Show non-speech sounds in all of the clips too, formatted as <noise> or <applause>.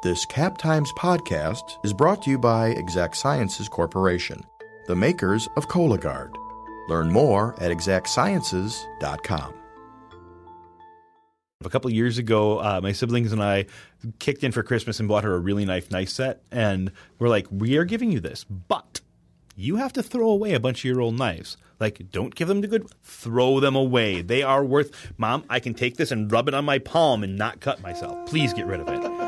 This Cap Times podcast is brought to you by Exact Sciences Corporation, the makers of Cologuard. Learn more at exactsciences.com. A couple years ago, uh, my siblings and I kicked in for Christmas and bought her a really nice knife set. And we're like, we are giving you this, but you have to throw away a bunch of your old knives. Like, don't give them to good. Throw them away. They are worth. Mom, I can take this and rub it on my palm and not cut myself. Please get rid of it.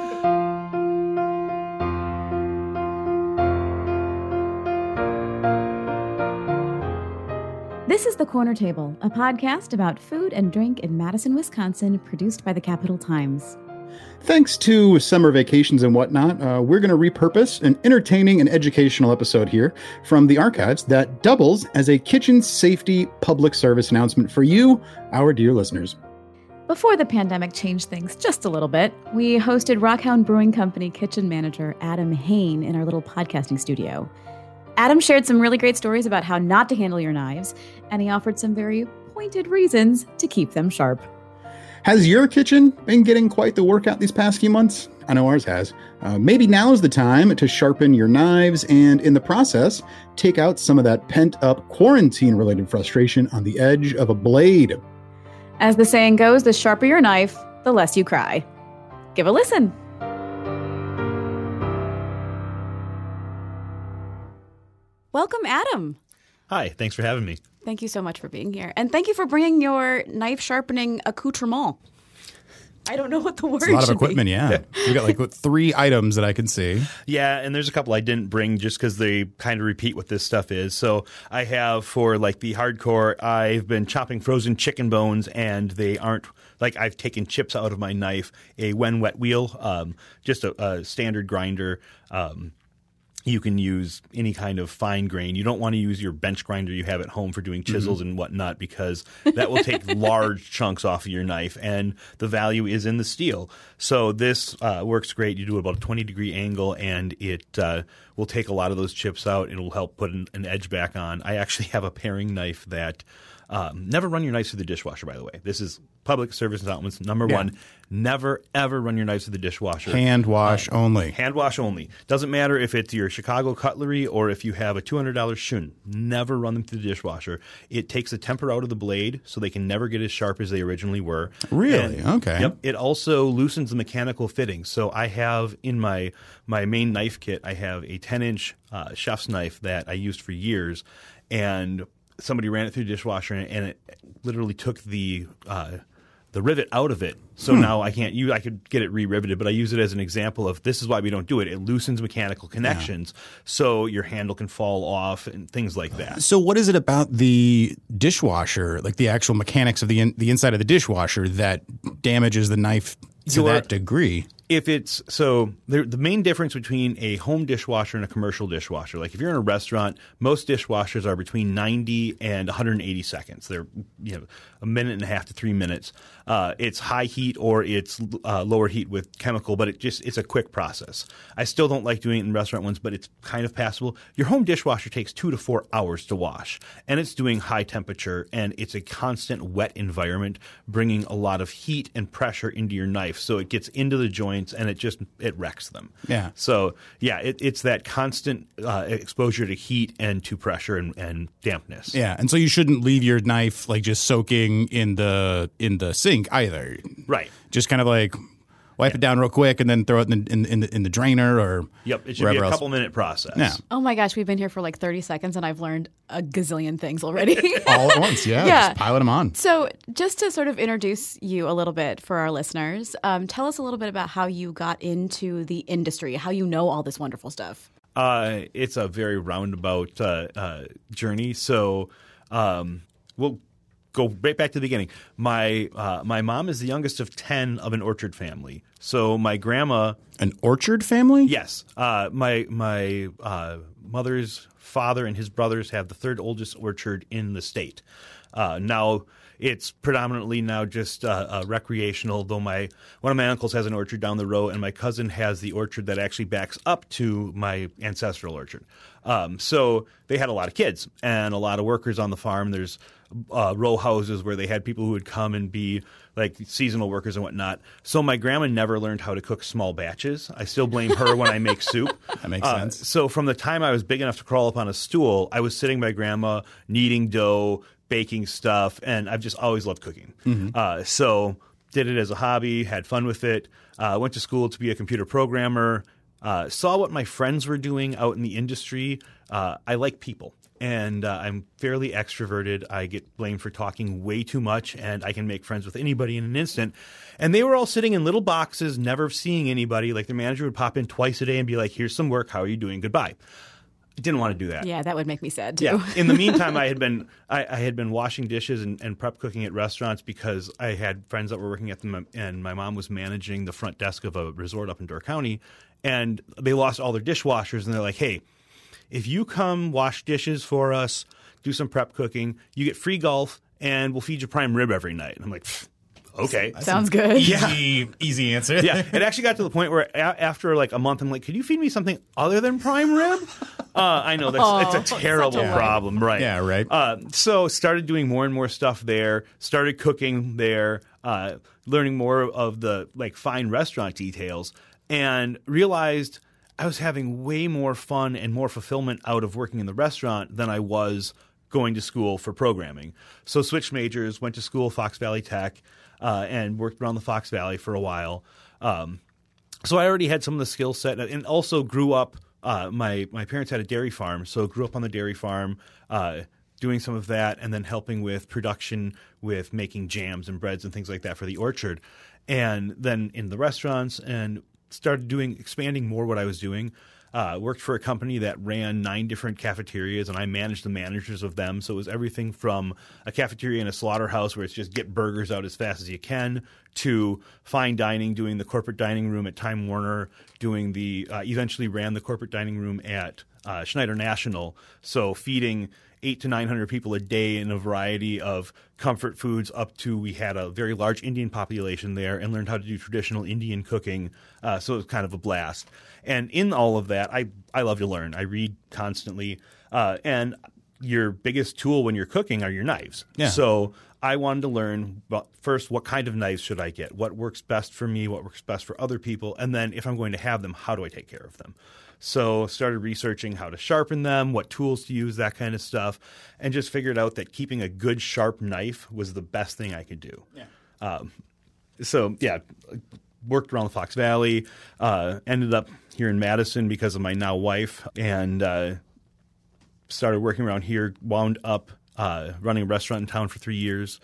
This is The Corner Table, a podcast about food and drink in Madison, Wisconsin, produced by the Capital Times. Thanks to summer vacations and whatnot, uh, we're going to repurpose an entertaining and educational episode here from the archives that doubles as a kitchen safety public service announcement for you, our dear listeners. Before the pandemic changed things just a little bit, we hosted Rockhound Brewing Company kitchen manager Adam Haen in our little podcasting studio. Adam shared some really great stories about how not to handle your knives, and he offered some very pointed reasons to keep them sharp. Has your kitchen been getting quite the workout these past few months? I know ours has. Uh, maybe now is the time to sharpen your knives and, in the process, take out some of that pent up quarantine related frustration on the edge of a blade. As the saying goes, the sharper your knife, the less you cry. Give a listen. Welcome, Adam. Hi, thanks for having me. Thank you so much for being here. And thank you for bringing your knife sharpening accoutrement. I don't know what the word It's a lot of should be. equipment, yeah. we got like what, three items that I can see. Yeah, and there's a couple I didn't bring just because they kind of repeat what this stuff is. So I have for like the hardcore, I've been chopping frozen chicken bones, and they aren't like I've taken chips out of my knife. A when wet wheel, um, just a, a standard grinder. Um, you can use any kind of fine grain. You don't want to use your bench grinder you have at home for doing chisels and whatnot because that will take <laughs> large chunks off of your knife, and the value is in the steel. So this uh, works great. You do it about a 20 degree angle, and it uh, will take a lot of those chips out. It'll help put an, an edge back on. I actually have a paring knife that. Um, never run your knives through the dishwasher, by the way. This is public service announcements. Number Yeah. one, never, ever run your knives through the dishwasher. Hand wash only. Hand wash only. Doesn't matter if it's your Chicago cutlery or if you have a $200 shun. Never run them through the dishwasher. It takes the temper out of the blade so they can never get as sharp as they originally were. Really? And- Okay. Yep. It also loosens the mechanical fittings. So I have in my my main knife kit, I have a 10 inch uh, chef's knife that I used for years, and somebody ran it through the dishwasher and, and it literally took the uh, the rivet out of it. So Hmm. now I can't use. I could get it re-riveted, but I use it as an example of this is why we don't do it. It loosens mechanical connections, so your handle can fall off and things like that. So, what is it about the dishwasher, like the actual mechanics of the in, the inside of the dishwasher, that damages the knife to Your- that degree? If it's so the, main difference between a home dishwasher and a commercial dishwasher like if you're in a restaurant most dishwashers are between 90 and 180 seconds. They're you know a minute and a half to three minutes uh, it's high heat or it's uh, lower heat with chemical but it just it's a quick process. I still don't like doing it in restaurant ones but it's kind of passable. Your home dishwasher takes two to four hours to wash and it's doing high temperature and it's a constant wet environment bringing a lot of heat and pressure into your knife so it gets into the joints and it just it wrecks them. Yeah. so yeah it, it's that constant uh, exposure to heat and to pressure and, and dampness. Yeah, and so you shouldn't leave your knife like just soaking in the in the sink either. right Just kind of like wipe it down real quick and then throw it in the, in, in the in the drainer or yep it should be wherever a else. couple minute process Yeah. Oh my gosh, we've been here for like 30 seconds and I've learned a gazillion things already. <laughs> all at once. Yeah, Yeah. just piling them on. so, just to sort of introduce you a little bit for our listeners, um, tell us a little bit about how you got into the industry, how you know all this wonderful stuff. Uh, it's a very roundabout uh, uh, journey. So um, we'll go right back to the beginning. My uh, my mom is the youngest of ten of an orchard family. So my grandma, An orchard family? yes, uh, my my uh, mother's father and his brothers have the third oldest orchard in the state. Uh, now it's predominantly now just uh, uh, recreational. Though my one of my uncles has an orchard down the road, and my cousin has the orchard that actually backs up to my ancestral orchard. Um, so they had a lot of kids and a lot of workers on the farm. There's uh, row houses where they had people who would come and be like seasonal workers and whatnot. So my grandma never learned how to cook small batches. I still blame her when I make soup. <laughs> That makes Uh, sense. So from the time I was big enough to crawl up on a stool, I was sitting by grandma kneading dough, baking stuff, and I've just always loved cooking. Uh, so did it as a hobby, had fun with it. Uh, went to school to be a computer programmer. Uh, saw what my friends were doing out in the industry. Uh, I like people. And uh, I'm fairly extroverted. I get blamed for talking way too much, and I can make friends with anybody in an instant. And they were all sitting in little boxes, never seeing anybody. Like the manager would pop in twice a day and be like, "Here's some work. How are you doing? Goodbye." I didn't want to do that. Yeah, that would make me sad too. Yeah. In the <laughs> meantime, I had been I, I had been washing dishes and, and prep cooking at restaurants because I had friends that were working at them, and my mom was managing the front desk of a resort up in Door County, and they lost all their dishwashers, and they're like, "Hey, if you come wash dishes for us, do some prep cooking, you get free golf, and we'll feed you prime rib every night." And I'm like, "Pfft, "Okay." Sounds good. Easy, <laughs> easy answer. yeah, it actually got to the point where a- after like a month, I'm like, "Could you feed me something other than prime rib?" Uh, I know that's Oh, it's a <laughs> such a terrible life. problem, right? Yeah, right. Uh, so started doing more and more stuff there. Started cooking there. Uh, learning more of the like fine restaurant details, and realized I was having way more fun and more fulfillment out of working in the restaurant than I was going to school for programming. So switched majors, went to school Fox Valley Tech, uh, and worked around the Fox Valley for a while. Um, so I already had some of the skill set, and also grew up. Uh, my my parents had a dairy farm, so grew up on the dairy farm, uh, doing some of that, and then helping with production with making jams and breads and things like that for the orchard, and then in the restaurants, and started doing expanding more what I was doing. Uh, worked for a company that ran nine different cafeterias, and I managed the managers of them. So it was everything from a cafeteria in a slaughterhouse where it's just get burgers out as fast as you can, to fine dining, doing the corporate dining room at Time Warner, doing the uh, eventually ran the corporate dining room at uh, Schneider National. So feeding eight to nine hundred people a day in a variety of comfort foods. Up to we had a very large Indian population there, and learned how to do traditional Indian cooking. Uh, so it was kind of a blast. And in all of that, I I love to learn. I read constantly, uh, and your biggest tool when you're cooking are your knives. Yeah. So I wanted to learn well, first what kind of knives should I get? What works best for me? What works best for other people? And then if I'm going to have them, how do I take care of them? So started researching how to sharpen them, what tools to use, that kind of stuff, and just figured out that keeping a good sharp knife was the best thing I could do. Um, so yeah, worked around the Fox Valley. Uh, ended up here in Madison because of my now wife, and uh, started working around here. Wound up uh, running a restaurant in town for three years.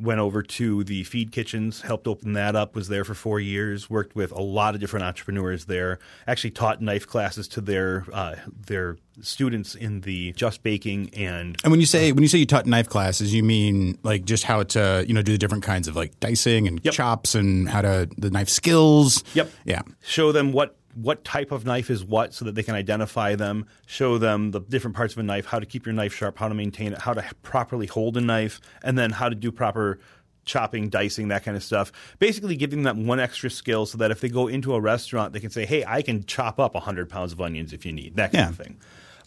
Went over to the feed kitchens, helped open that up. Was there for four years. Worked with a lot of different entrepreneurs there. Actually taught knife classes to their uh, their students in the just baking and And when you say when you say you taught knife classes, you mean like just how to you know do the different kinds of like dicing and Yep. chops and how to the knife skills. Yep. Yeah. show them what what type of knife is what so that they can identify them show them the different parts of a knife how to keep your knife sharp how to maintain it how to properly hold a knife and then how to do proper chopping dicing that kind of stuff. Basically giving them one extra skill so that if they go into a restaurant they can say hey i can chop up 100 pounds of onions if you need that kind Yeah. of thing.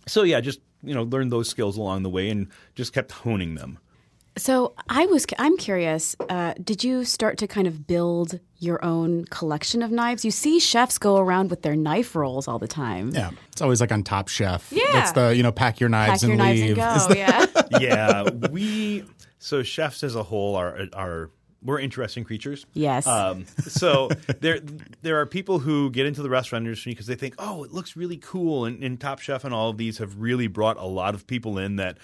So yeah just you know learn those skills along the way and just kept honing them So I was I'm curious. Uh, did you start to kind of build your own collection of knives? You see chefs go around with their knife rolls all the time. Yeah. It's always like on Top Chef. Yeah. That's the you know pack your knives Pack your and knives leave. and Is go. that- yeah. <laughs> yeah we so chefs as a whole are are we're interesting creatures Yes. Um, so there there are people who get into the restaurant industry because they think, oh, it looks really cool, and, and Top Chef and all of these have really brought a lot of people in that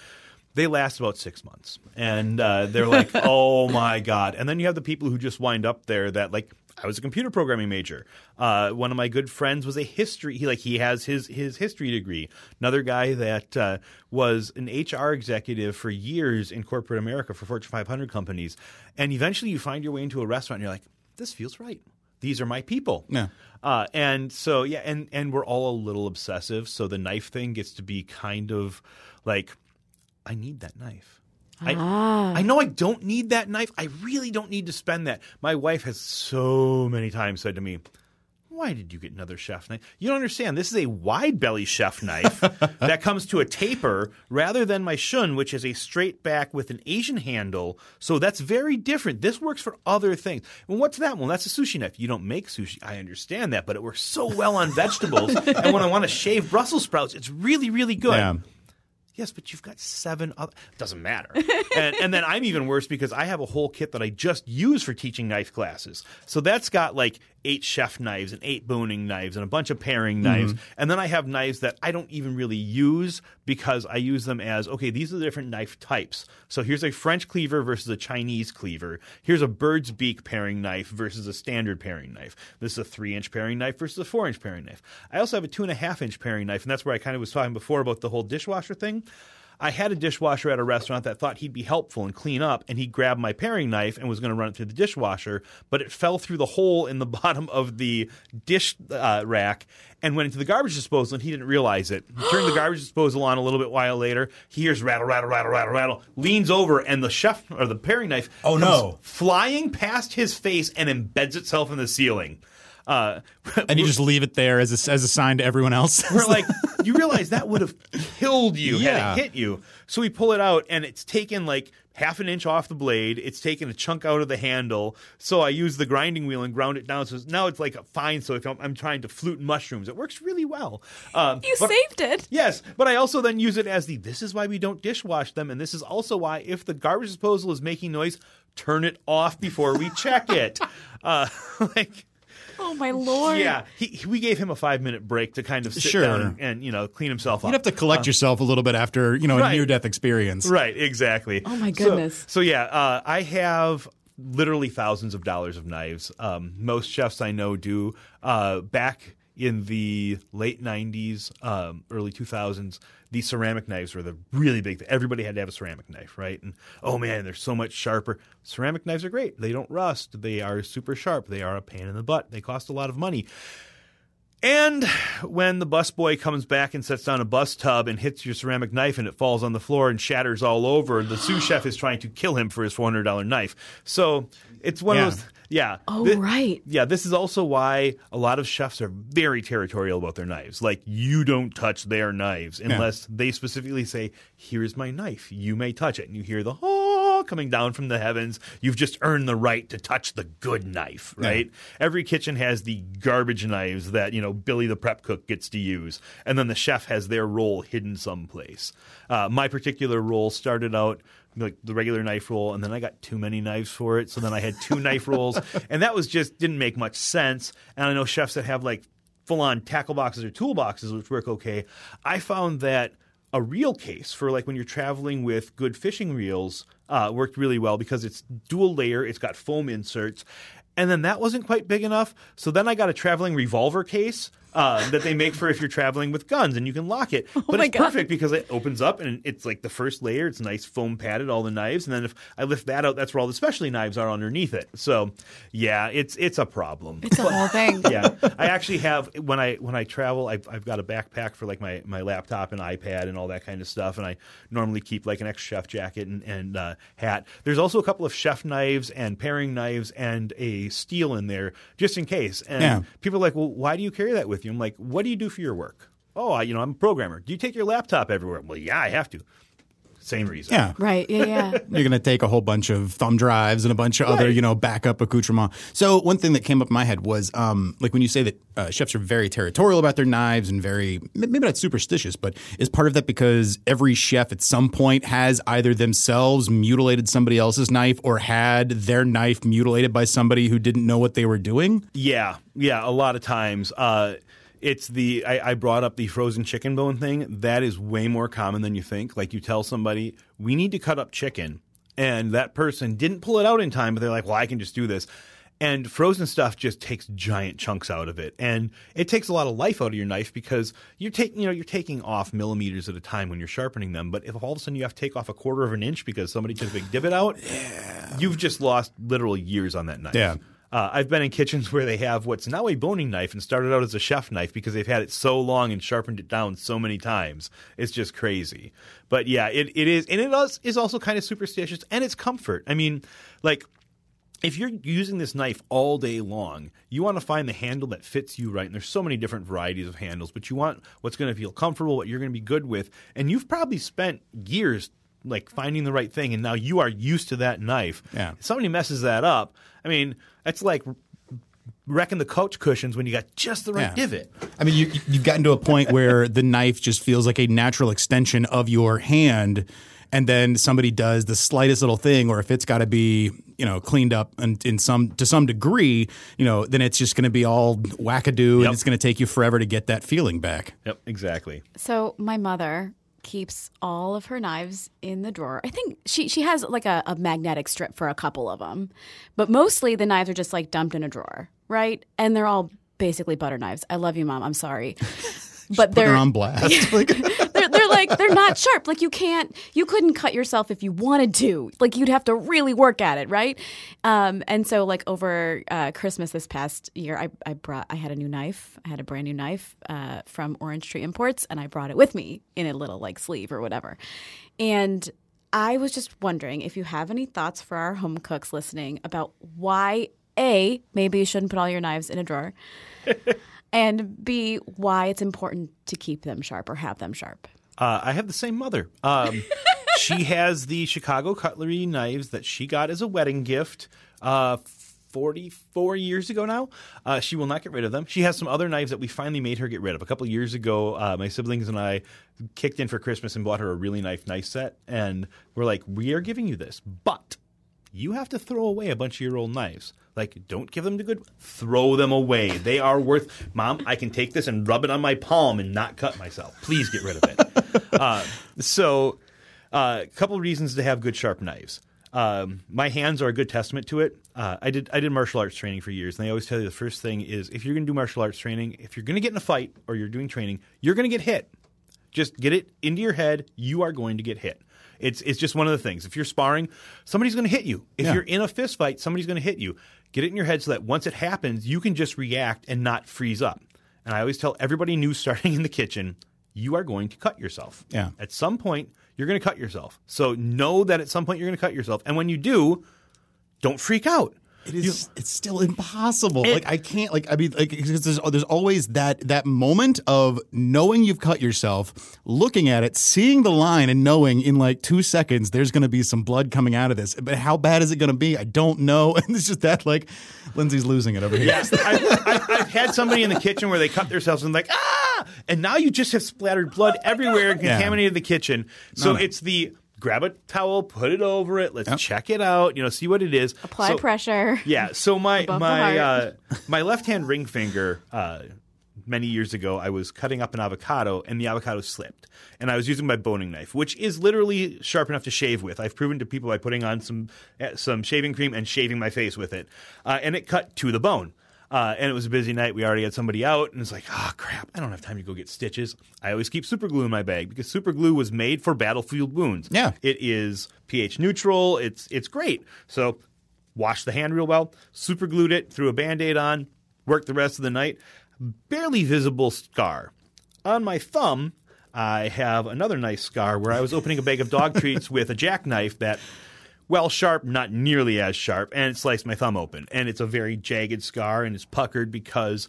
they last about six months, and uh, they're like, <laughs> oh my god, and then you have the people who just wind up there that like. I was a computer programming major. Uh, one of my good friends was a history. He like he has his his history degree. Another guy that uh, was an HR executive for years in corporate America for Fortune 500 companies, and eventually you find your way into a restaurant and you're like, this feels right. These are my people. Yeah. Uh, and so yeah, and and we're all a little obsessive. So the knife thing gets to be kind of like, I need that knife. I, Ah. I know I don't need that knife. I really don't need to spend that. My wife has so many times said to me, why did you get another chef knife? You don't understand. This is a wide belly chef knife <laughs> that comes to a taper rather than my shun, which is a straight back with an Asian handle. So that's very different. This works for other things. And what's that one? That's a sushi knife. You don't make sushi. I understand that, but it works so well on vegetables. <laughs> and when I want to shave Brussels sprouts, it's really, really good. Yeah. Yes, but you've got seven other. Doesn't matter. <laughs> and, and then I'm even worse because I have a whole kit that I just use for teaching knife classes. So that's got like eight chef knives and eight boning knives and a bunch of paring knives. Mm-hmm. And then I have knives that I don't even really use because I use them as okay, these are the different knife types. So here's a French cleaver versus a Chinese cleaver. Here's a bird's beak paring knife versus a standard paring knife. This is a three inch paring knife versus a four inch paring knife. I also have a two and a half inch paring knife, and that's where I kind of was talking before about the whole dishwasher thing. I had a dishwasher at a restaurant that thought he'd be helpful and clean up, and he grabbed my paring knife and was going to run it through the dishwasher, but it fell through the hole in the <laughs> bottom of the dish uh, rack and went into the garbage disposal, and he didn't realize it. He turned the <gasps> garbage disposal on a little bit while later. He hears rattle, rattle, rattle, rattle, rattle, leans over, and the chef or the paring knife Oh, no. flying past his face and embeds itself in the ceiling. Uh, <laughs> And you just leave it there as a, as a sign to everyone else. <laughs> we're like, you realize that would have killed you Yeah. had it hit you. So we pull it out, and it's taken like half an inch off the blade. It's taken a chunk out of the handle. So I use the grinding wheel and ground it down. So now it's like fine. So if I'm, I'm trying to flute mushrooms, it works really well. Um, You but- saved it. Yes, but I also then use it as the this is why we don't dishwash them, and this is also why if the garbage disposal is making noise, turn it off before we check it. <laughs> Uh, like. Oh my lord. Yeah, he, he- we gave him a five minute break to kind of sit Sure. down and, and, you know clean himself up. You'd have to collect yourself a little bit after you know a near death experience. right, exactly. Oh, my So- goodness. So, yeah, uh, I have literally thousands of dollars of knives. Um, most chefs I know do. Uh, back in the late '90s, um, early 2000s, these ceramic knives were the really big. thing. Everybody had to have a ceramic knife, right? And oh man, they're so much sharper. Ceramic knives are great. They don't rust. They are super sharp. They are a pain in the butt. They cost a lot of money. And when the busboy comes back and sets down a bus tub and hits your ceramic knife and it falls on the floor and shatters all over, the sous chef is trying to kill him for his $400 knife. So it's one Yeah. of those. Yeah. Oh, Thi- right. Yeah, this is also why a lot of chefs are very territorial about their knives. Like, you don't touch their knives unless they specifically say, Here's my knife. You may touch it. And you hear the oh coming down from the heavens. You've just earned the right to touch the good knife, right? Every kitchen has the garbage knives that, you know, Billy the prep cook gets to use. And then the chef has their role hidden someplace. Uh, my particular role started out like the regular knife roll, and then I got too many knives for it. So then I had two <laughs> knife rolls, and that was just didn't make much sense. And I know chefs that have like full on tackle boxes or toolboxes, which work okay. I found that a reel case for like when you're traveling with good fishing reels uh, worked really well because it's dual layer, it's got foam inserts. And then that wasn't quite big enough. So then I got a traveling revolver case uh, that they make for if you're traveling with guns and you can lock it. <laughs> but my it's God. perfect because it opens up and it's like the first layer. It's nice foam padded, all the knives. And then if I lift that out, that's where all the specialty knives are underneath it. So yeah, it's it's a problem. It's a whole thing. <laughs> yeah, I actually have when I when I travel, I've, I've got a backpack for like my, my laptop and iPad and all that kind of stuff, and I normally keep like an extra chef jacket and, and uh, hat. There's also a couple of chef knives and paring knives and a steel in there just in case. And Yeah. people are like, "Well, why do you carry that with you?" I'm like, "What do you do for your work?" Oh, I, you know, I'm a programmer. Do you take your laptop everywhere? Well, yeah, I have to. Same reason. Yeah. Right. Yeah. Yeah. <laughs> You're going to take a whole bunch of thumb drives and a bunch of other, you know, backup accoutrement. So one thing that came up in my head was, um, like when you say that uh, chefs are very territorial about their knives and very maybe not superstitious, but is part of that because every chef at some point has either themselves mutilated somebody else's knife or had their knife mutilated by somebody who didn't know what they were doing? Yeah, yeah. A lot of times, uh, it's the I, I brought up the frozen chicken bone thing. That is way more common than you think. Like you tell somebody, we need to cut up chicken, and that person didn't pull it out in time, but they're like, well, I can just do this. And frozen stuff just takes giant chunks out of it, and it takes a lot of life out of your knife because you're taking, you know, you're taking off millimeters at a time when you're sharpening them. But if all of a sudden you have to take off a quarter of an inch because somebody took a big divot out, you've just lost literal years on that knife. Yeah. Uh, I've been in kitchens where they have what's now a boning knife and started out as a chef knife because they've had it so long and sharpened it down so many times. It's just crazy. But yeah, it, it is, and it is, is also kind of superstitious and it's comfort. I mean, like if you're using this knife all day long, you want to find the handle that fits you right. And there's so many different varieties of handles, but you want what's going to feel comfortable, what you're going to be good with. And you've probably spent years like finding the right thing, and now you are used to that knife. Yeah. If somebody messes that up, I mean, that's like wrecking the couch cushions when you got just the right Yeah. divot. I mean, you, you've gotten to a point <laughs> where the knife just feels like a natural extension of your hand, and then somebody does the slightest little thing, or if it's got to be, you know, cleaned up and in some to some degree, you know, then it's just going to be all wackadoo, Yep. and it's going to take you forever to get that feeling back. Yep, exactly. So my mother keeps all of her knives in the drawer. I think she she has like a, a magnetic strip for a couple of them, but mostly the knives are just like dumped in a drawer, right? And they're all basically butter knives. I love you, mom. I'm sorry, <laughs> but they're on blast. <laughs> Like, they're, they're like they're not sharp. Like you can't, you couldn't cut yourself if you wanted to. Like you'd have to really work at it, right? Um, and so like over uh, Christmas this past year, I, I brought, I had a new knife. I had a brand new knife uh, from Orange Tree Imports, and I brought it with me in a little like sleeve or whatever. And I was just wondering if you have any thoughts for our home cooks listening about why a maybe you shouldn't put all your knives in a drawer. <laughs> And B, why it's important to keep them sharp or have them sharp. Uh, I have the same mother. Um, <laughs> she has the Chicago cutlery knives that she got as a wedding gift uh, 44 years ago now. Uh, she will not get rid of them. She has some other knives that we finally made her get rid of. A couple of years ago, uh, my siblings and I kicked in for Christmas and bought her a really nice knife set. And we're like, we are giving you this, but you have to throw away a bunch of your old knives. Like, don't give them to good. Throw them away. They are worth. Mom, I can take this and rub it on my palm and not cut myself. Please get rid of it. <laughs> uh, so, a couple of reasons to have good sharp knives. Um, my hands are a good testament to it. Uh, I did I did martial arts training for years, and they always tell you the first thing is if you're going to do martial arts training, if you're going to get in a fight or you're doing training, you're going to get hit. Just get it into your head. You are going to get hit. It's it's just one of the things. If you're sparring, somebody's going to hit you. If Yeah. you're in a fist fight, somebody's going to hit you. Get it in your head so that once it happens, you can just react and not freeze up. And I always tell everybody new starting <laughs> in the kitchen, you are going to cut yourself. Yeah. At some point, you're going to cut yourself. So know that at some point you're going to cut yourself. And when you do, don't freak out. It is. it's still impossible. like I can't. Like I mean, like 'cause there's there's always that that moment of knowing you've cut yourself, looking at it, seeing the line, and knowing in like two seconds there's going to be some blood coming out of this. But how bad is it going to be? I don't know. <laughs> And it's just that like Lindsay's losing it over here. Yes, I've, I've, I've had somebody in the kitchen where they cut themselves and like ah, and now you just have splattered blood everywhere and Yeah. contaminated the kitchen. So No, no. it's the grab a towel, put it over it, let's check it out, you know, see what it is. Apply So- pressure. <laughs> Yeah. So my my uh, my left hand ring finger. Uh, Many years ago, I was cutting up an avocado and the avocado slipped. And I was using my boning knife, which is literally sharp enough to shave with. I've proven to people by putting on some eh, some shaving cream and shaving my face with it. Uh, and it cut to the bone. Uh, and it was a busy night. We already had somebody out, and it's like, oh crap, I don't have time to go get stitches. I always keep super glue in my bag because super glue was made for battlefield wounds. Yeah. it is pH neutral. It's it's great. So washed the hand real well, super glued it, threw a band aid on, worked the rest of the night. Barely visible scar. On my thumb, I have another nice scar where I was opening a bag of dog treats with a jackknife that, well, sharp, not nearly as sharp, and it sliced my thumb open. And it's a very jagged scar and it's puckered because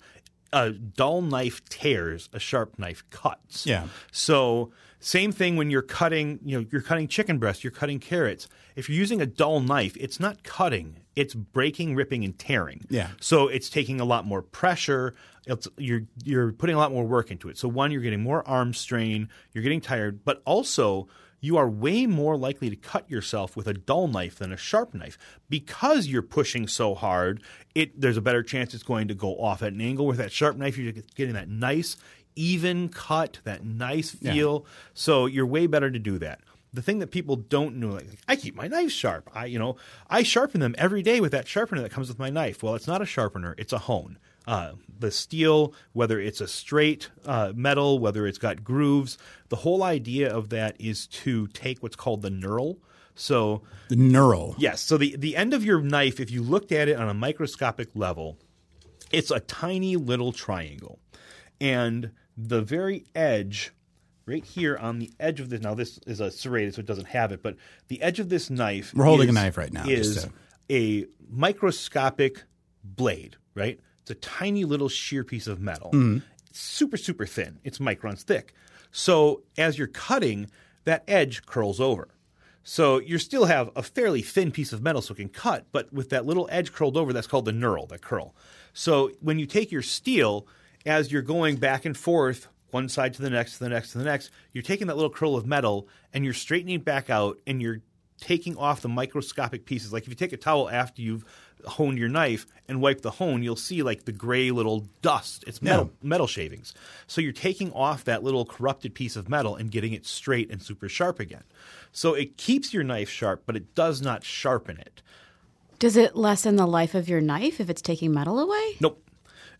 a dull knife tears, a sharp knife cuts. Yeah. So same thing when you're cutting, you know, you're cutting chicken breast, you're cutting carrots. If you're using a dull knife, it's not cutting, it's breaking, ripping, and tearing. Yeah. So it's taking a lot more pressure. It's, you're you're putting a lot more work into it. So one, you're getting more arm strain, you're getting tired, but also you are way more likely to cut yourself with a dull knife than a sharp knife because you're pushing so hard. It there's a better chance it's going to go off at an angle. With that sharp knife, you're getting that nice even cut, that nice feel. So you're way better to do that. The thing that people don't know, like I keep my knives sharp. I, you know, I sharpen them every day with that sharpener that comes with my knife. Well, it's not a sharpener; it's a hone. Uh, the steel, whether it's a straight uh, metal, whether it's got grooves, the whole idea of that is to take what's called the knurl. So The knurl. Yes. So the, the end of your knife, if you looked at it on a microscopic level, it's a tiny little triangle. And the very edge, right here on the edge of this, now this is a serrated, so it doesn't have it, but the edge of this knife We're holding is- a knife right now, just Is to- a microscopic blade, right? It's a tiny little sheer piece of metal. It's super, super thin. It's microns thick. So as you're cutting, that edge curls over. So you still have a fairly thin piece of metal so it can cut, but with that little edge curled over, that's called the knurl, that curl. So when you take your steel, as you're going back and forth, one side to the next, to the next, to the next, you're taking that little curl of metal and you're straightening it back out and you're taking off the microscopic pieces. Like if you take a towel after you've honed your knife and wipe the hone, you'll see like the gray little dust. It's metal metal shavings. So you're taking off that little corrupted piece of metal and getting it straight and super sharp again. So it keeps your knife sharp, but it does not sharpen it. Does it lessen the life of your knife if it's taking metal away? Nope.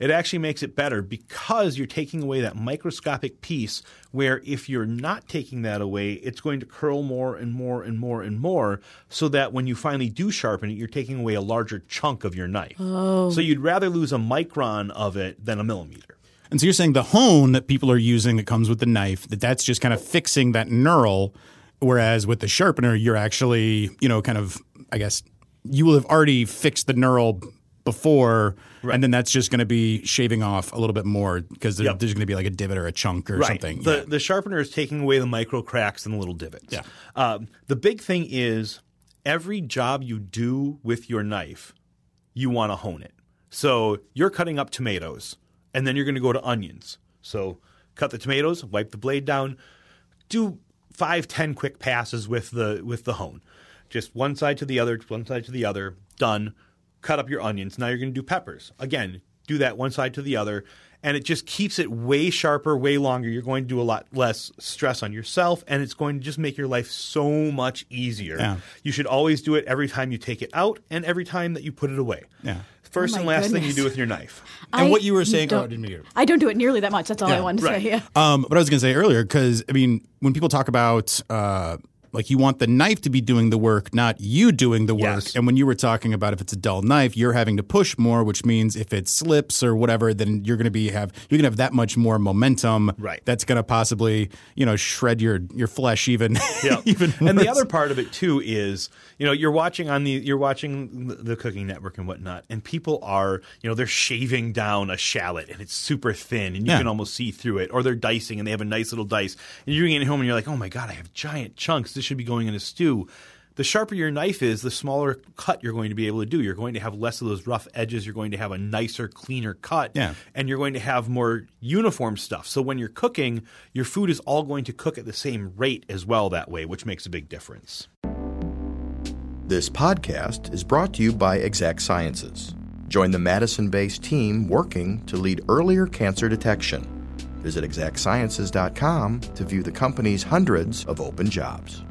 It actually makes it better because you're taking away that microscopic piece where if you're not taking that away, it's going to curl more and more and more and more so that when you finally do sharpen it, you're taking away a larger chunk of your knife. Oh. So you'd rather lose a micron of it than a millimeter. And so you're saying the hone that people are using that comes with the knife, that that's just kind of fixing that knurl, whereas with the sharpener, you're actually, you know, kind of, I guess, you will have already fixed the knurl before, and then that's just going to be shaving off a little bit more because there, Yep. there's going to be like a divot or a chunk or something. The Yeah. the sharpener is taking away the micro cracks and the little divots. Yeah. Um, the big thing is every job you do with your knife, you want to hone it. So you're cutting up tomatoes, and then you're going to go to onions. So cut the tomatoes, wipe the blade down, do five, ten quick passes with the with the hone. Just one side to the other, one side to the other. Done. Cut up your onions. Now you're going to do peppers. Again, do that one side to the other, and it just keeps it way sharper, way longer. You're going to do a lot less stress on yourself, and it's going to just make your life so much easier. Yeah. You should always do it every time you take it out and every time that you put it away. Yeah. First Oh and my last thing you do with your knife. <laughs> and I what you were saying, oh, I don't- didn't mean I don't do it nearly that much. That's all I wanted to right. say. Yeah. <laughs> Um, but I was going to say earlier, because I mean, when people talk about uh, like you want the knife to be doing the work, not you doing the work. Yes. And when you were talking about if it's a dull knife, you're having to push more, which means if it slips or whatever, then you're going to be have you're going to have that much more momentum. Right. That's going to possibly you know shred your your flesh even. Yeah. <laughs> even and the other part of it too is, you know, you're watching on the you're watching the- the Cooking Network and whatnot, and people are, you know, they're shaving down a shallot and it's super thin and you Yeah. can almost see through it, or they're dicing and they have a nice little dice, and you're getting home and you're like, oh my god, I have giant chunks. This should be going in a stew. The sharper your knife is, the smaller cut you're going to be able to do. You're going to have less of those rough edges. You're going to have a nicer, cleaner cut. Yeah. And you're going to have more uniform stuff. So when you're cooking, your food is all going to cook at the same rate as well that way, which makes a big difference. This podcast is brought to you by Exact Sciences. Join the Madison based team working to lead earlier cancer detection. Visit exactsciences.com to view the company's hundreds of open jobs.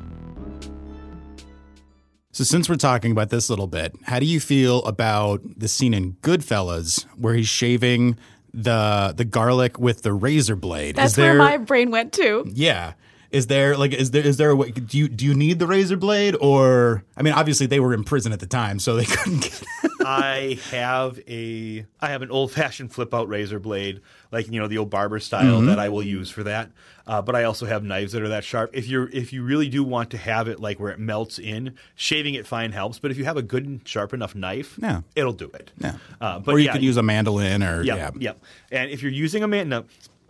So since we're talking about this a little bit, how do you feel about the scene in Goodfellas where he's shaving the the garlic with the razor blade? That's Is there, where my brain went to. Yeah. Is there like is there is there a way do you do you need the razor blade or I mean obviously they were in prison at the time so they <laughs> couldn't get I have a I have an old fashioned flip out razor blade, like you know the old barber style that I will use for that. Uh, but I also have knives that are that sharp. If you're if you really do want to have it like where it melts in, shaving it fine helps. But if you have a good and sharp enough knife, Yeah. it'll do it. Yeah. Uh, but or you yeah, could use a mandolin or Yep, yeah. yep. And if you're using a mandolin,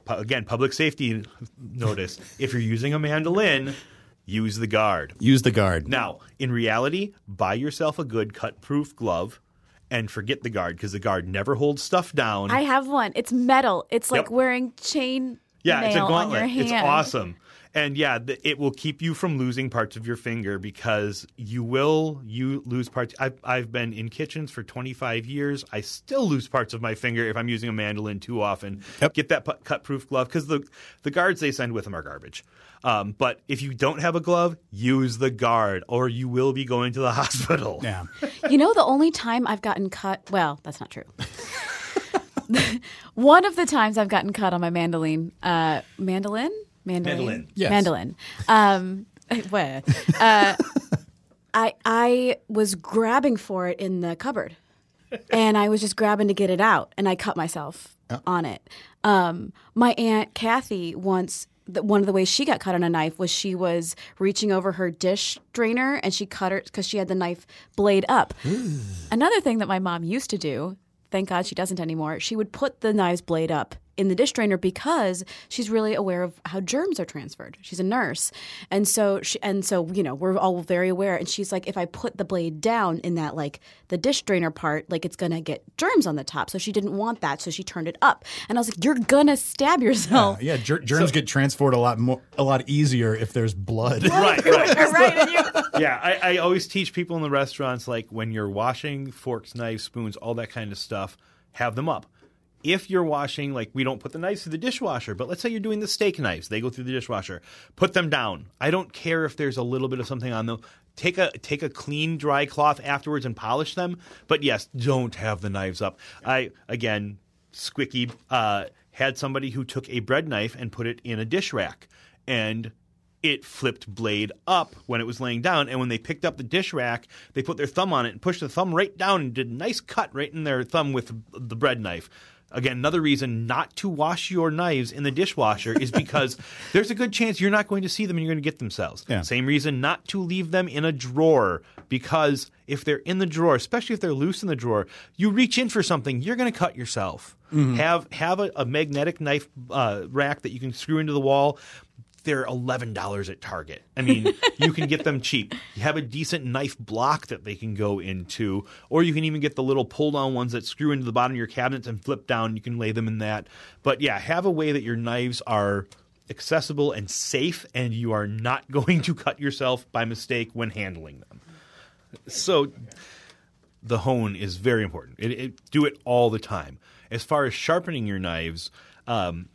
no, again, public safety notice. if you're using a mandolin, use the guard. Use the guard. Now, in reality, buy yourself a good cut-proof glove and forget the guard because the guard never holds stuff down. I have one. It's metal. It's like Yep. wearing chain yeah, it's a nail on your gauntlet. It's awesome. And yeah, th- it will keep you from losing parts of your finger because you will you lose parts. I've, I've been in kitchens for 25 years. I still lose parts of my finger if I'm using a mandolin too often. Yep. Get that cut-proof glove because the the guards they send with them are garbage. Um, but if you don't have a glove, use the guard, or you will be going to the <laughs> hospital. Yeah. You know, the only time I've gotten cut, well, that's not true. <laughs> One of the times I've gotten cut on my mandolin, uh, mandolin? Mandolin? Mandolin. Yes. Mandolin. Um, <laughs> where? Uh, I I was grabbing for it in the cupboard, and I was just grabbing to get it out, and I cut myself on it. Um, my aunt Kathy once. The, one of the ways she got cut on a knife was she was reaching over her dish drainer and she cut her because she had the knife blade up. Another thing that my mom used to do, thank God she doesn't anymore, she would put the knives blade up in the dish drainer because she's really aware of how germs are transferred. She's a nurse, and so she, and so you know we're all very aware. And she's like, if I put the blade down in that like the dish drainer part, like it's gonna get germs on the top. So she didn't want that, so she turned it up. And I was like, you're gonna stab yourself. Yeah, ger- germs get transferred a lot more, a lot easier if there's blood. right, right. <laughs> right? And you, <laughs> yeah, I, I always teach people in the restaurants like when you're washing forks, knives, spoons, all that kind of stuff, have them up. If you're washing, like we don't put the knives through the dishwasher, but let's say you're doing the steak knives, they go through the dishwasher. Put them down. I don't care if there's a little bit of something on them. Take a take a clean dry cloth afterwards and polish them. But yes, don't have the knives up. I again, Squicky uh, had somebody who took a bread knife and put it in a dish rack, and it flipped blade up when it was laying down. And when they picked up the dish rack, they put their thumb on it and pushed the thumb right down and did a nice cut right in their thumb with the bread knife. Again, another reason not to wash your knives in the dishwasher is because <laughs> there's a good chance you're not going to see them and you're going to get themselves. Yeah. Same reason not to leave them in a drawer because if they're in the drawer, especially if they're loose in the drawer, you reach in for something, you're going to cut yourself. Have have a, a magnetic knife uh, rack that you can screw into the wall they're eleven dollars at Target. I mean, <laughs> you can get them cheap. You have a decent knife block that they can go into, or you can even get the little pull down ones that screw into the bottom of your cabinets and flip down. You can lay them in that. But yeah, have a way that your knives are accessible and safe, and you are not <laughs> going to cut yourself by mistake when handling them. So the hone is very important. It, it, do it all the time. As far as sharpening your knives, um,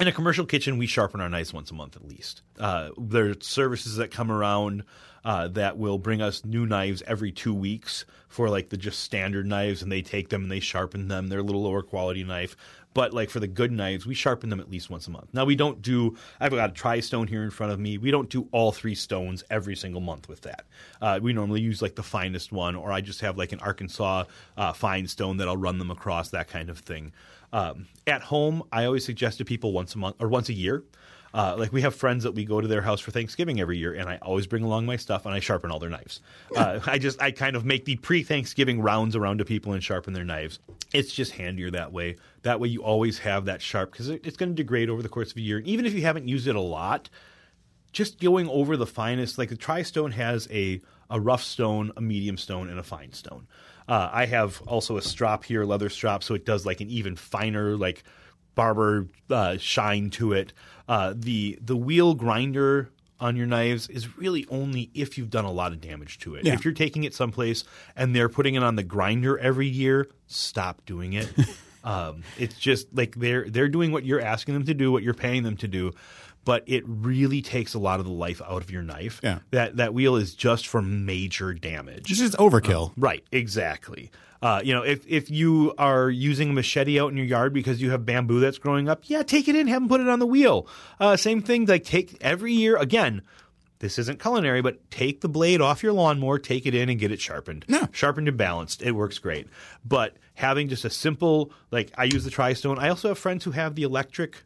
in a commercial kitchen, we sharpen our knives once a month at least. Uh, there are services that come around uh, that will bring us new knives every two weeks for like the just standard knives, and they take them and they sharpen them. They're a little lower quality knife, but like for the good knives, we sharpen them at least once a month. Now we don't do. I've got a tri stone here in front of me. We don't do all three stones every single month with that. Uh, we normally use like the finest one, or I just have like an Arkansas uh, fine stone that I'll run them across, that kind of thing. Um, at home, I always suggest to people once a month or once a year. Uh, like we have friends that we go to their house for Thanksgiving every year, and I always bring along my stuff and I sharpen all their knives. Uh, <laughs> I just I kind of make the pre-Thanksgiving rounds around to people and sharpen their knives. It's just handier that way. That way, you always have that sharp because it, it's going to degrade over the course of a year. And even if you haven't used it a lot, just going over the finest. Like the Tri-Stone has a a rough stone, a medium stone, and a fine stone. Uh, I have also a strop here, leather strop, so it does like an even finer like barber uh, shine to it. Uh, the the wheel grinder on your knives is really only if you've done a lot of damage to it. Yeah. If you're taking it someplace and they're putting it on the grinder every year, stop doing it. <laughs> um, it's just like they're they're doing what you're asking them to do, what you're paying them to do. But it really takes a lot of the life out of your knife. Yeah. That that wheel is just for major damage. It's just overkill. Right, exactly. Uh, you know, if if you are using a machete out in your yard because you have bamboo that's growing up, yeah, take it in, have them put it on the wheel. Uh, same thing, like take every year again. This isn't culinary, but take the blade off your lawnmower, take it in, and get it sharpened. Yeah. Sharpened and balanced. It works great. But having just a simple, like I use the Tri-Stone. I also have friends who have the electric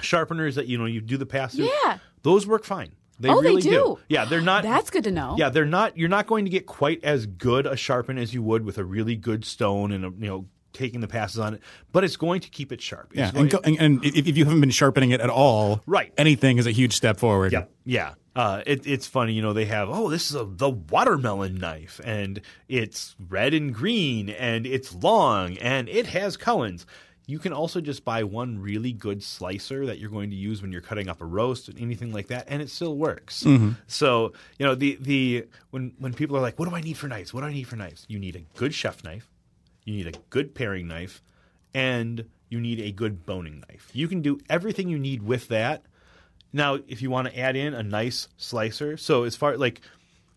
sharpeners that you know you do the pass through. Yeah. those work fine. They Oh, they really do. Yeah, they're not. That's good to know. Yeah, they're not. You're not going to get quite as good a sharpen as you would with a really good stone and a, you know taking the passes on it. But it's going to keep it sharp. It's Yeah, and, go, and, and if, if you haven't been sharpening it at all, Right. anything is a huge step forward. Yeah, yeah. Uh, it, it's funny, you know. They have oh, this is a, the watermelon knife, and it's red and green, and it's long, and it has Cullens. You can also just buy one really good slicer that you're going to use when you're cutting up a roast and anything like that, and it still works. Mm-hmm. So you know the the when when people are like, "What do I need for knives? What do I need for knives?" You need a good chef knife, you need a good paring knife, and you need a good boning knife. You can do everything you need with that. Now, if you want to add in a nice slicer, so as far like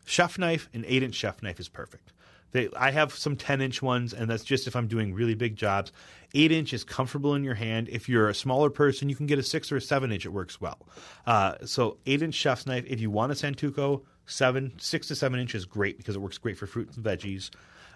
chef knife, an eight inch chef knife is perfect. They, I have some 10 inch ones, and that's just if I'm doing really big jobs. Eight inch is comfortable in your hand. If you're a smaller person, you can get a six or a seven inch. It works well. Uh, so eight inch chef's knife. If you want a Santoku, seven, six to seven inch is great because it works great for fruits and veggies.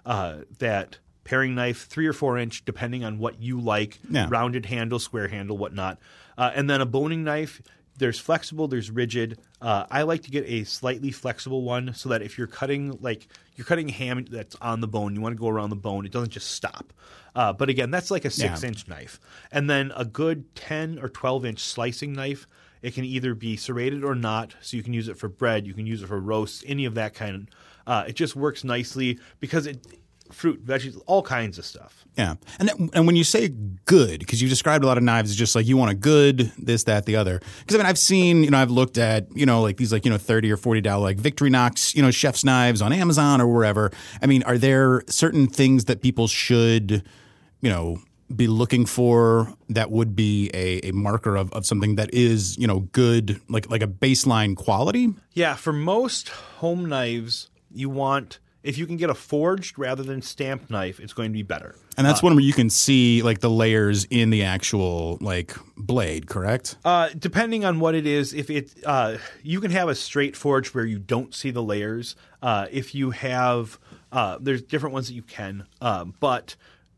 Uh, that paring knife, three or four inch, depending on what you like, Yeah. rounded handle, square handle, whatnot. Uh, and then a boning knife. There's flexible, there's rigid. Uh, I like to get a slightly flexible one so that if you're cutting like you're cutting ham that's on the bone, you want to go around the bone. It doesn't just stop. Uh, but again, that's like a six Yeah. inch knife, and then a good ten or twelve inch slicing knife. It can either be serrated or not, so you can use it for bread, you can use it for roasts, any of that kind. Uh, it just works nicely because it fruit, veggies, all kinds of stuff. Yeah, and that- and when you say good, because you described a lot of knives as just like you want a good this, that, the other. Because I mean, I've seen, you know, I've looked at, you know, like these like you know thirty or forty dollar like Victory Victorinox, you know, chef's knives on Amazon or wherever. I mean, are there certain things that people should, you know, be looking for that would be a, a marker of, of something that is, you know, good, like like a baseline quality? Yeah, for most home knives, you want if you can get a forged rather than stamped knife, it's going to be better. And that's one where you can see like the layers in the actual like blade, correct? Uh, depending on what it is, if it uh, you can have a straight forge where you don't see the layers. Uh, if you have, uh, there's different ones that you can, um, but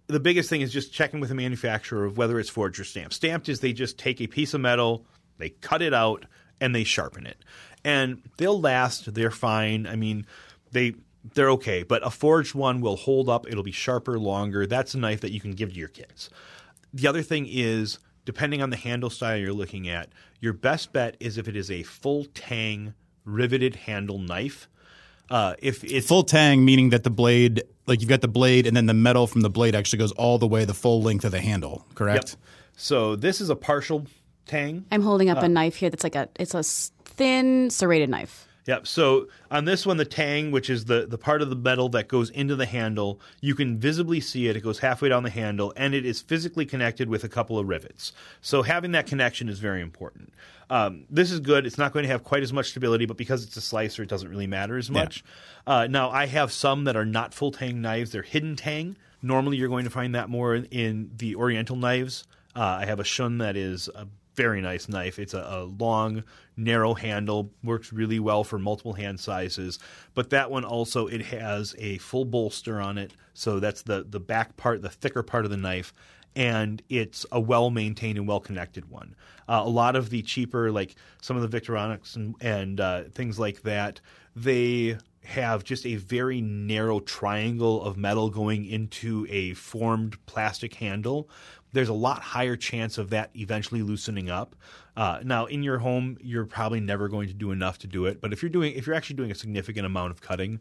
the biggest thing is just checking with the manufacturer of whether it's forged or stamped. Stamped is they just take a piece of metal, they cut it out, and they sharpen it, and they'll last. They're fine. I mean, they they're okay, but a forged one will hold up. It'll be sharper, longer. That's a knife that you can give to your kids. The other thing is, depending on the handle style you're looking at, your best bet is if it is a full tang riveted handle knife. Uh, if it's Full tang meaning that the blade, like you've got the blade, and then the metal from the blade actually goes all the way the full length of the handle, Correct. Yep. correct? So this is a partial tang. I'm holding up a knife here that's like a it's a thin serrated knife. Yep. So on this one, the tang, which is the, the part of the metal that goes into the handle, you can visibly see it. It goes halfway down the handle, and it is physically connected with a couple of rivets. So having that connection is very important. Um, this is good. It's not going to have quite as much stability, but because it's a slicer, it doesn't really matter as much. Uh, now, I have some that are not full tang knives. They're hidden tang. Normally, you're going to find that more in, in the Oriental knives. Uh, I have a Shun that is a very nice knife. It's a, a long, narrow handle, works really well for multiple hand sizes. But that one also it has a full bolster on it, so that's the the back part, the thicker part of the knife, and it's a well maintained and well connected one. Uh, a lot of the cheaper, like some of the Victorinox and, and uh, things like that, they have just a very narrow triangle of metal going into a formed plastic handle, there's a lot higher chance of that eventually loosening up. Uh, now, in your home, you're probably never going to do enough to do it, but if you're doing, if you're actually doing a significant amount of cutting,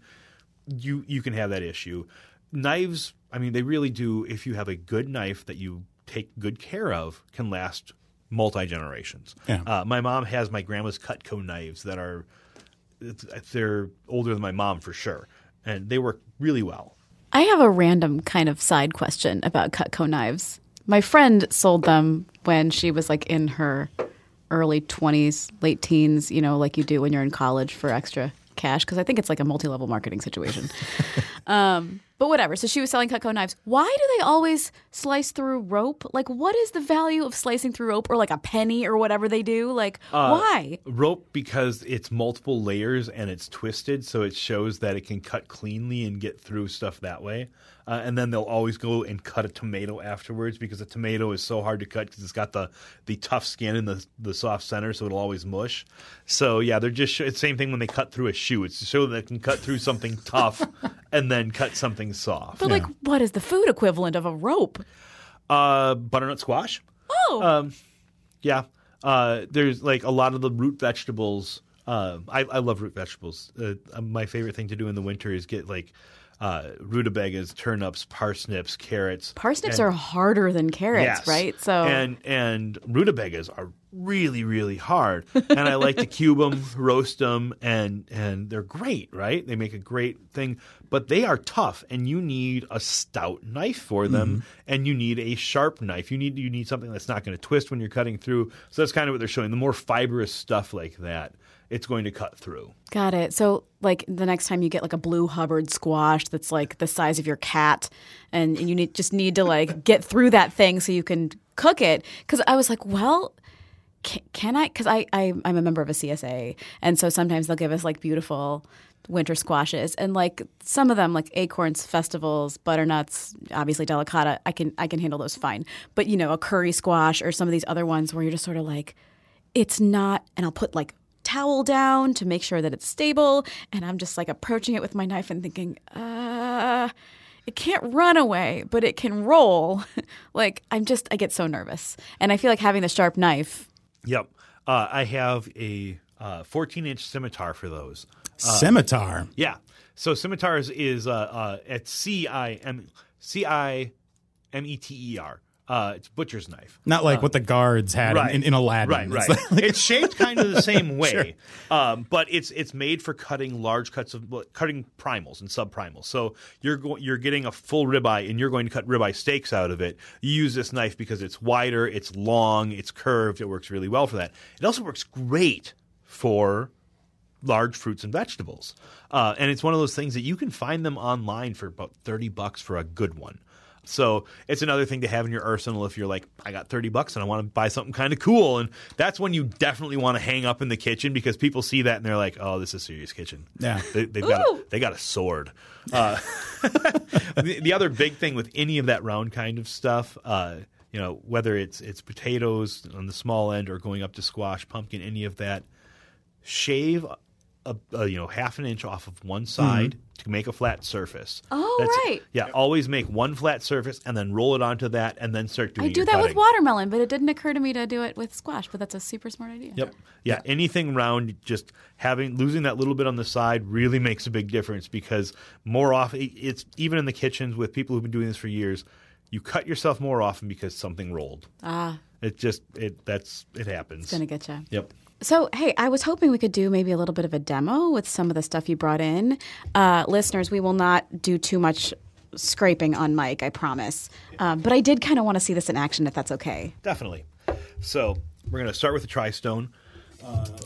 you you can have that issue. Knives, I mean, they really do. If you have a good knife that you take good care of, can last multi generations. Yeah. Uh, my mom has my grandma's Cutco knives that are they're older than my mom for sure, and they work really well. I have a random kind of side question about Cutco knives. My friend sold them when she was like in her early 20s, late teens, you know, like you do when you're in college for extra cash, because I think it's like a multi level marketing situation. <laughs> um, but whatever. So she was selling Cutco knives. Why do they always slice through rope? Like, what is the value of slicing through rope or like a penny or whatever they do? Like, why? Rope because it's multiple layers and it's twisted, so it shows that it can cut cleanly and get through stuff that way. Uh, and then they'll always go and cut a tomato afterwards because a tomato is so hard to cut because it's got the, the tough skin and the the soft center, so it'll always mush. So yeah, they're just it's same thing when they cut through a shoe. It's to show that they can cut through something <laughs> tough and then cut something soft. But like, what is the food equivalent of a rope? Uh, butternut squash. Oh, Yeah. Uh, there's like a lot of the root vegetables. Uh, I, I love root vegetables. Uh, my favorite thing to do in the winter is get like uh, rutabagas, turnips, parsnips, carrots. parsnips and- are harder than carrots, Yes. right? So and and rutabagas are really really hard, and I like to <laughs> cube them, roast them, and and they're great, right? They make a great thing, but they are tough, and you need a stout knife for them, Mm-hmm. and you need a sharp knife. You need you need something that's not going to twist when you're cutting through. So that's kind of what they're showing. The more fibrous stuff like that, it's going to cut through. Got it. So, like the next time you get like a blue Hubbard squash that's like the size of your cat, and you need just need to like <laughs> get through that thing so you can cook it. Because I was like, well, can, can I? Because I, I I'm a member of a CSA, and so sometimes they'll give us like beautiful winter squashes and like some of them like acorns festivals butternuts obviously delicata i can i can handle those fine but you know a kuri squash or some of these other ones where you're just sort of like it's not and i'll put like towel down to make sure that it's stable and i'm just like approaching it with my knife and thinking uh it can't run away but it can roll <laughs> like i'm just i get so nervous and i feel like having the sharp knife Yep. Uh, I have a uh, 14 inch scimitar for those. Scimitar. Yeah. So scimitars is uh, uh, at C I M C I M E T E R. Uh, it's butcher's knife. Not like what the guards had in, in, in Aladdin. Right, It's right. like- it's shaped kind of the <laughs> same way, um, but it's it's made for cutting large cuts of cutting primals and subprimals. So you're go- you're getting a full ribeye, and you're going to cut ribeye steaks out of it. You use this knife because it's wider, it's long, it's curved. It works really well for that. It also works great for large fruits and vegetables. Uh, and it's one of those things that you can find them online for about 30 bucks for a good one. So it's another thing to have in your arsenal if you're like, I got 30 bucks and I want to buy something kind of cool. And that's when you definitely want to hang up in the kitchen because people see that and they're like, oh, this is a serious kitchen. Yeah. They, they've got a, they got a sword. Uh, <laughs> the, the other big thing with any of that round kind of stuff, uh, you know, whether it's it's potatoes on the small end or going up to squash, pumpkin, any of that, shave a, a you know half an inch off of one side to make a flat surface. Oh, right. Yeah, always make one flat surface and then roll it onto that and then start doing. I do that with watermelon, but it didn't occur to me to do it with squash. But that's a super smart idea. Yep. Yeah, anything round, just having losing that little bit on the side really makes a big difference because more often it's even in the kitchens with people who've been doing this for years, you cut yourself more often because something rolled. Ah, It just it that's it happens. it's gonna get you. Yep. So, hey, I was hoping we could do maybe a little bit of a demo with some of the stuff you brought in. Uh, listeners, we will not do too much scraping on mic, I promise. Um, but I did kind of want to see this in action, if that's okay. Definitely. So we're gonna start with the tri-stone.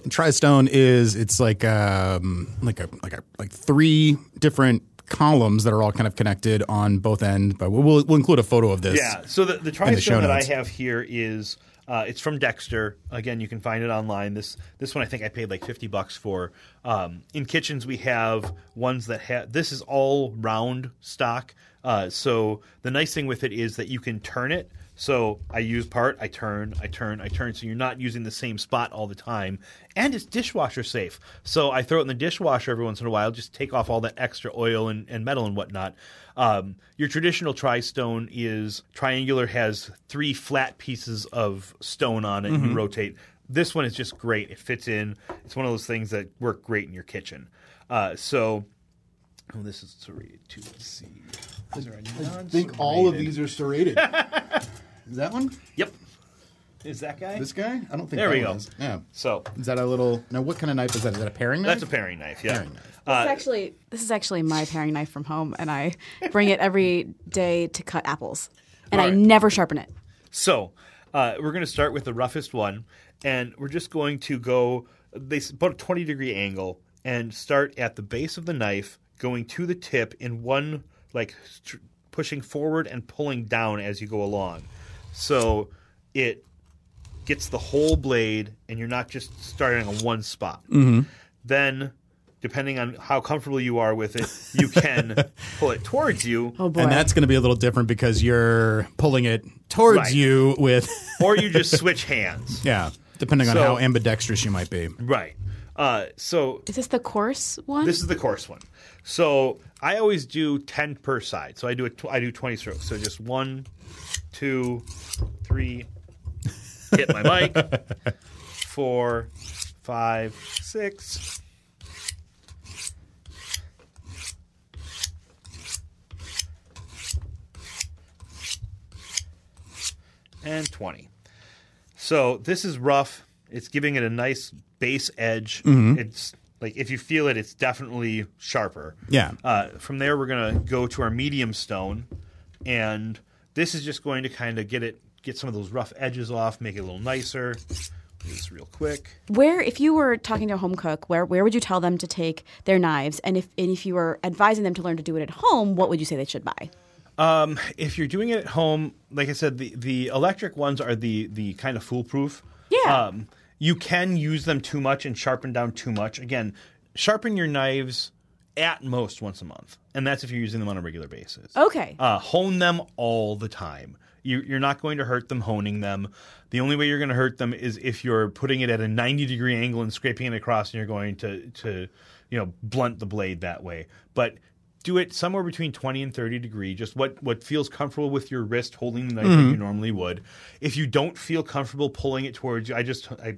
Trisstone is it's like um like a like a like three different columns that are all kind of connected on both ends. But we'll we'll include a photo of this. Yeah. So the, the the show tri-stone that I have here is uh, it's from Dexter. Again, you can find it online. This this one I think I paid like fifty bucks for. Um, in kitchens, we have ones that have this is all round stock. Uh, so the nice thing with it is that you can turn it. So I use part, I turn, I turn, I turn. So you're not using the same spot all the time, and it's dishwasher safe. So I throw it in the dishwasher every once in a while, just take off all that extra oil and, and metal and whatnot. Um, your traditional tri-stone is triangular, has three flat pieces of stone on it, and you rotate. This one is just great. It fits in. It's one of those things that work great in your kitchen. Uh, so, oh, this is serrated too. Let's see. Is there a I think all of these are serrated. <laughs> is that one? Yep. Is that guy? This guy? I don't think There that we one go. is. Yeah. So Is that a little? Now, what kind of knife is that? Is that a paring knife? that's a paring knife. Yeah. Paring knife. This is actually this is actually my paring knife from home, and I bring it every day to cut apples, and I never sharpen it. So uh, we're going to start with the roughest one, and we're just going to go they s- about a twenty degree angle and start at the base of the knife, going to the tip in one like str- pushing forward and pulling down as you go along. So it gets the whole blade, and you're not just starting on one spot. Then. Depending on how comfortable you are with it, you can <laughs> pull it towards you, Oh boy! And that's going to be a little different because you're pulling it towards Right. you with, <laughs> or you just switch hands. <laughs> yeah, depending on So- how ambidextrous you might be. Right. Uh, so is this the coarse one? this is the coarse one. So I always do ten per side. So I do a tw- I do twenty strokes. So just one, two, three. Hit my mic. <laughs> Four, five, six. And 20. So this is rough. It's giving it a nice base edge. It's like if you feel it, it's definitely sharper. Yeah. Uh, from there, we're gonna go to our medium stone, and this is just going to kind of get it, get some of those rough edges off, make it a little nicer. Do this real quick. Where, if you were talking to a home cook, where where would you tell them to take their knives? And if and if you were advising them to learn to do it at home, what would you say they should buy? If you're doing it at home, like I said, the, the electric ones are the the kind of foolproof. Yeah. Um, you can use them too much and sharpen down too much. Again, sharpen your knives at most once a month, and that's if you're using them on a regular basis. Okay. Uh, hone them all the time. You, you're not going to hurt them honing them. The only way you're going to hurt them is if you're putting it at a 90 degree angle and scraping it across, and you're going to to you know blunt the blade that way. But do it somewhere between 20 and 30 degree, just what, what feels comfortable with your wrist holding the knife Mm-hmm. that you normally would. If you don't feel comfortable pulling it towards you, I just I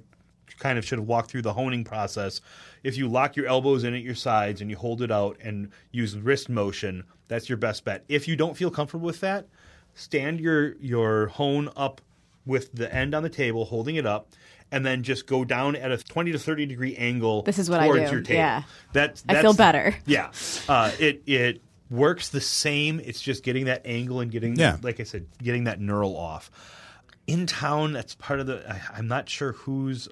kind of should have walked through the honing process. If you lock your elbows in at your sides and you hold it out and use wrist motion, that's your best bet. If you don't feel comfortable with that, stand your your hone up with the end on the table, holding it up, and then just go down at a 20 to 30 degree angle This is what I do, your table. yeah. That's, I feel better. <laughs> Yeah. Uh, it it works the same. It's just getting that angle and getting Yeah. like I said, getting that knurl off. In town, that's part of the I, I'm not sure who's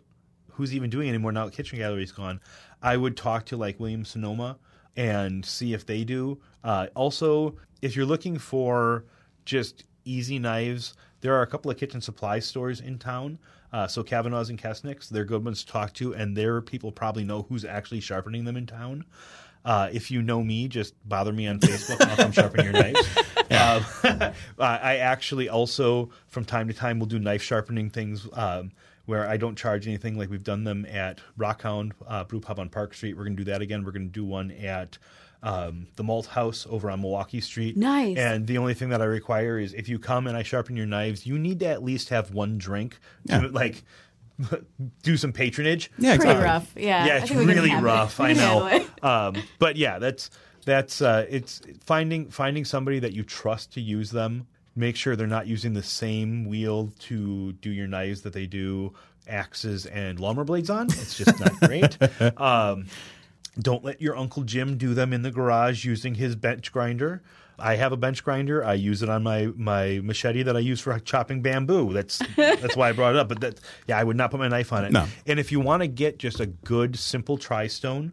who's even doing it anymore now that Kitchen Gallery's gone. I would talk to like William Sonoma and see if they do. Uh, also, if you're looking for just easy knives, there are a couple of kitchen supply stores in town. Uh, so Kavanaugh's and Kessenich's, they're good ones to talk to, and their people probably know who's actually sharpening them in town. Uh, if you know me, just bother me on Facebook. I'll come sharpen your knives. <laughs> Um, <laughs> I actually also, from time to time, will do knife sharpening things um, where I don't charge anything. Like we've done them at Rockhound uh, Brew Pub on Park Street. We're going to do that again. We're going to do one at um, the Malt House over on Milwaukee Street. Nice. And the only thing that I require is if you come and I sharpen your knives, you need to at least have one drink to like <laughs> do some patronage. Yeah, Pretty exactly. rough. Yeah. Yeah, it's think we can really handle it. rough. I <laughs> know. <laughs> Um, but yeah, that's that's uh, it's finding finding somebody that you trust to use them. Make sure they're not using the same wheel to do your knives that they do axes and lawnmower blades on. It's just not <laughs> great. Um, don't let your uncle Jim do them in the garage using his bench grinder. I have a bench grinder. I use it on my, my machete that I use for chopping bamboo. That's that's why I brought it up. But that yeah, I would not put my knife on it. No. And if you want to get just a good simple tri-stone,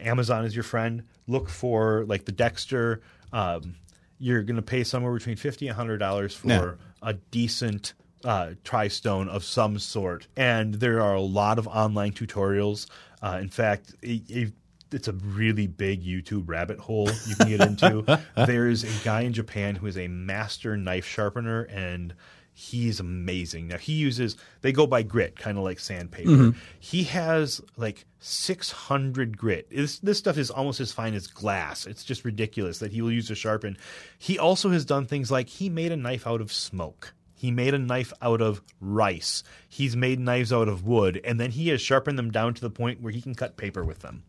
Amazon is your friend. Look for like the Dexter. Um, you're going to pay somewhere between fifty and hundred dollars for a decent uh, tri-stone of some sort. And there are a lot of online tutorials. Uh, in fact, it, it, it's a really big YouTube rabbit hole you can get into. <laughs> There's a guy in Japan who is a master knife sharpener and he's amazing. Now he uses they go by grit, kind of like sandpaper. Mm-hmm. He has like 600 grit. This this stuff is almost as fine as glass. It's just ridiculous that he will use to sharpen. He also has done things like he made a knife out of smoke. He made a knife out of rice. He's made knives out of wood, and then he has sharpened them down to the point where he can cut paper with them.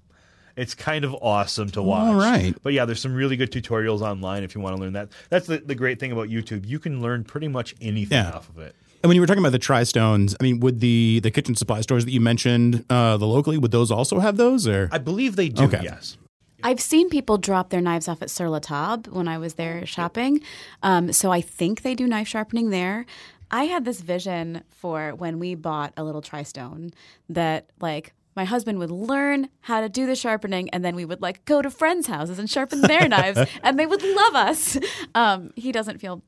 It's kind of awesome to watch. All right. But yeah, there's some really good tutorials online if you want to learn that. That's the, the great thing about YouTube. You can learn pretty much anything Yeah. off of it. And when you were talking about the tri-stones, I mean, would the the kitchen supply stores that you mentioned, uh, the locally, would those also have those? Or I believe they do, Okay. yes. I've seen people drop their knives off at Sur La Table when I was there shopping. Um, so I think they do knife sharpening there. I had this vision for when we bought a little tri-stone that like my husband would learn how to do the sharpening and then we would like go to friends' houses and sharpen their <laughs> knives and they would love us. Um, he doesn't feel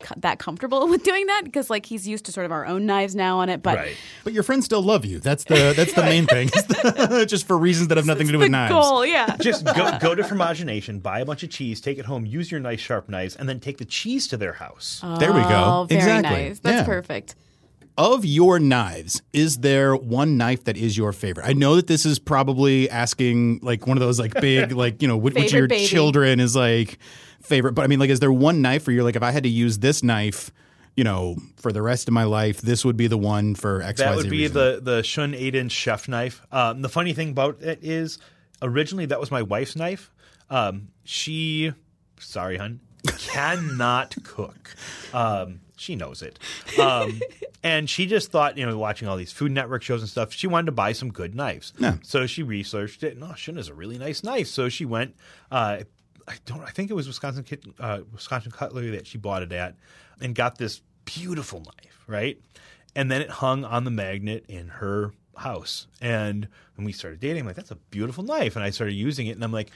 co- that comfortable <laughs> with doing that because like he's used to sort of our own knives now on it but Right. but your friends still love you. That's the that's the main thing. <laughs> Just for reasons that have nothing to do the with knives. goal yeah Just go, go to Fromagination, buy a bunch of cheese, take it home, use your nice sharp knives, and then take the cheese to their house. There we go. oh very exactly. nice that's Yeah. perfect Of your knives, is there one knife that is your favorite? I know that this is probably asking like one of those like big <laughs> like you know which, which of your baby. children is like favorite. But I mean, like, is there one knife where you're like, if I had to use this knife, you know, for the rest of my life, this would be the one for X, That would be reason? the the Shun eight inch chef knife. Um, the funny thing about it is, originally that was my wife's knife. Um, she, sorry, hun, cannot cook. Um, she knows it, um, <laughs> and she just thought, you know, watching all these Food Network shows and stuff, she wanted to buy some good knives. Yeah. So she researched it. No, Shun is a really nice knife. So she went. Uh, I don't. I think it was Wisconsin uh, Wisconsin Cutlery that she bought it at, and got this beautiful knife, right? And then it hung on the magnet in her house. And when we started dating, I'm like, that's a beautiful knife. And I started using it, and I'm like,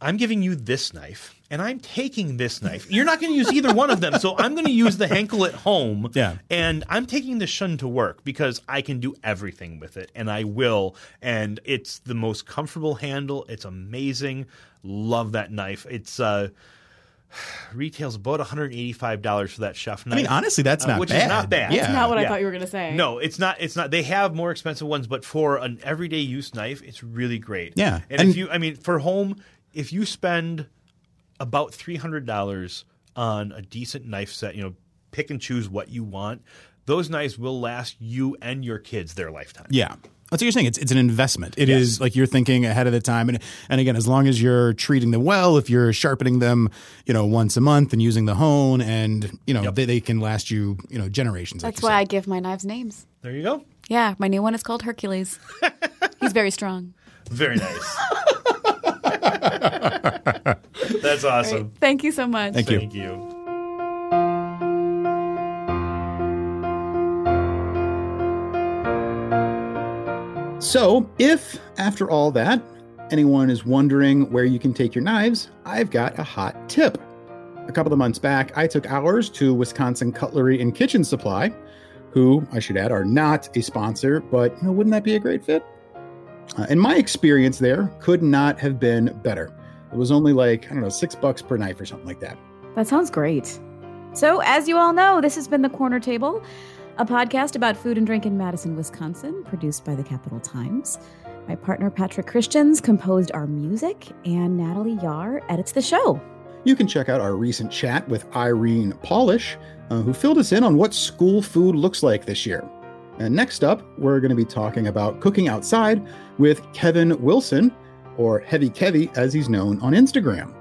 I'm giving you this knife and I'm taking this knife. You're not going to use either one of them, so I'm going to use the Henkel at home. Yeah. And I'm taking the Shun to work because I can do everything with it, and I will. And it's the most comfortable handle. It's amazing. Love that knife. It's uh, <sighs> retails about $185 for that chef knife. I mean, honestly, that's uh, not which bad. is not bad. Yeah. That's not what I Yeah. thought you were going to say. No, it's not. It's not. They have more expensive ones, but for an everyday use knife, it's really great. Yeah, and, and- if you, I mean, for home, if you spend about three hundred dollars on a decent knife set, you know, pick and choose what you want. Those knives will last you and your kids their lifetime. Yeah. That's what you're saying. It's it's an investment. It is like you're thinking ahead of the time, and and again, as long as you're treating them well, if you're sharpening them, you know, once a month and using the hone, and you know, they, they can last you, you know, generations. That's you why said. I give my knives names. There you go. Yeah, my new one is called Hercules. <laughs> He's very strong. Very nice. <laughs> <laughs> That's awesome. Thank you so much. Thank you. Thank you. So, if after all that, anyone is wondering where you can take your knives, I've got a hot tip. A couple of months back, I took ours to Wisconsin Cutlery and Kitchen Supply, who I should add are not a sponsor, but you know, wouldn't that be a great fit? Uh, and my experience there could not have been better. It was only like, I don't know, six bucks per knife or something like that. That sounds great. So, as you all know, this has been The Corner Table, a podcast about food and drink in Madison, Wisconsin, produced by the Capital Times. My partner, Patrick Christians, composed our music, and Natalie Yahr edits the show. You can check out our recent chat with Irene Polish, uh, who filled us in on what school food looks like this year. And next up, we're going to be talking about cooking outside with Kevin Wilson, or Heavy Kevy as he's known on Instagram.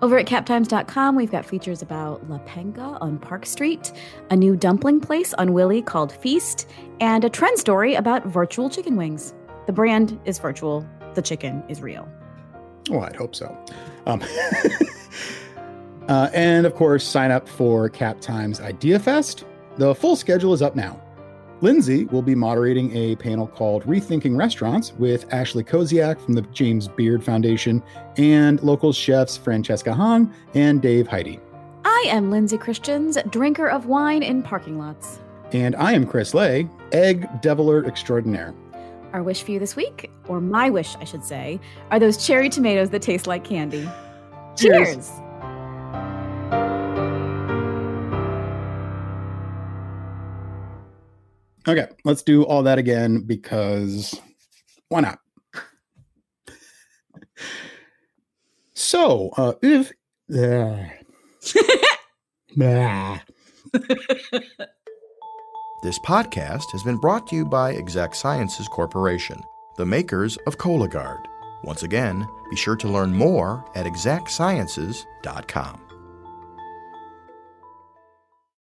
Over at captimes.com, we've got features about La Penga on Park Street, a new dumpling place on Willy called Feast, and a trend story about virtual chicken wings. The brand is virtual, the chicken is real. Oh, I'd hope so. Um, <laughs> uh, and of course, sign up for Cap Times Idea Fest. The full schedule is up now. Lindsay will be moderating a panel called Rethinking Restaurants with Ashley Koziak from the James Beard Foundation and local chefs Francesca Hong and Dave Heide. I am Lindsay Christians, drinker of wine in parking lots. And I am Chris Lay, egg deviler extraordinaire. Our wish for you this week, or my wish, I should say, are those cherry tomatoes that taste like candy. Cheers. Cheers. Okay, let's do all that again because why not? so, uh, if. Uh, ah. <laughs> <laughs> This podcast has been brought to you by Exact Sciences Corporation, the makers of Cologuard. Once again, be sure to learn more at exactsciences.com.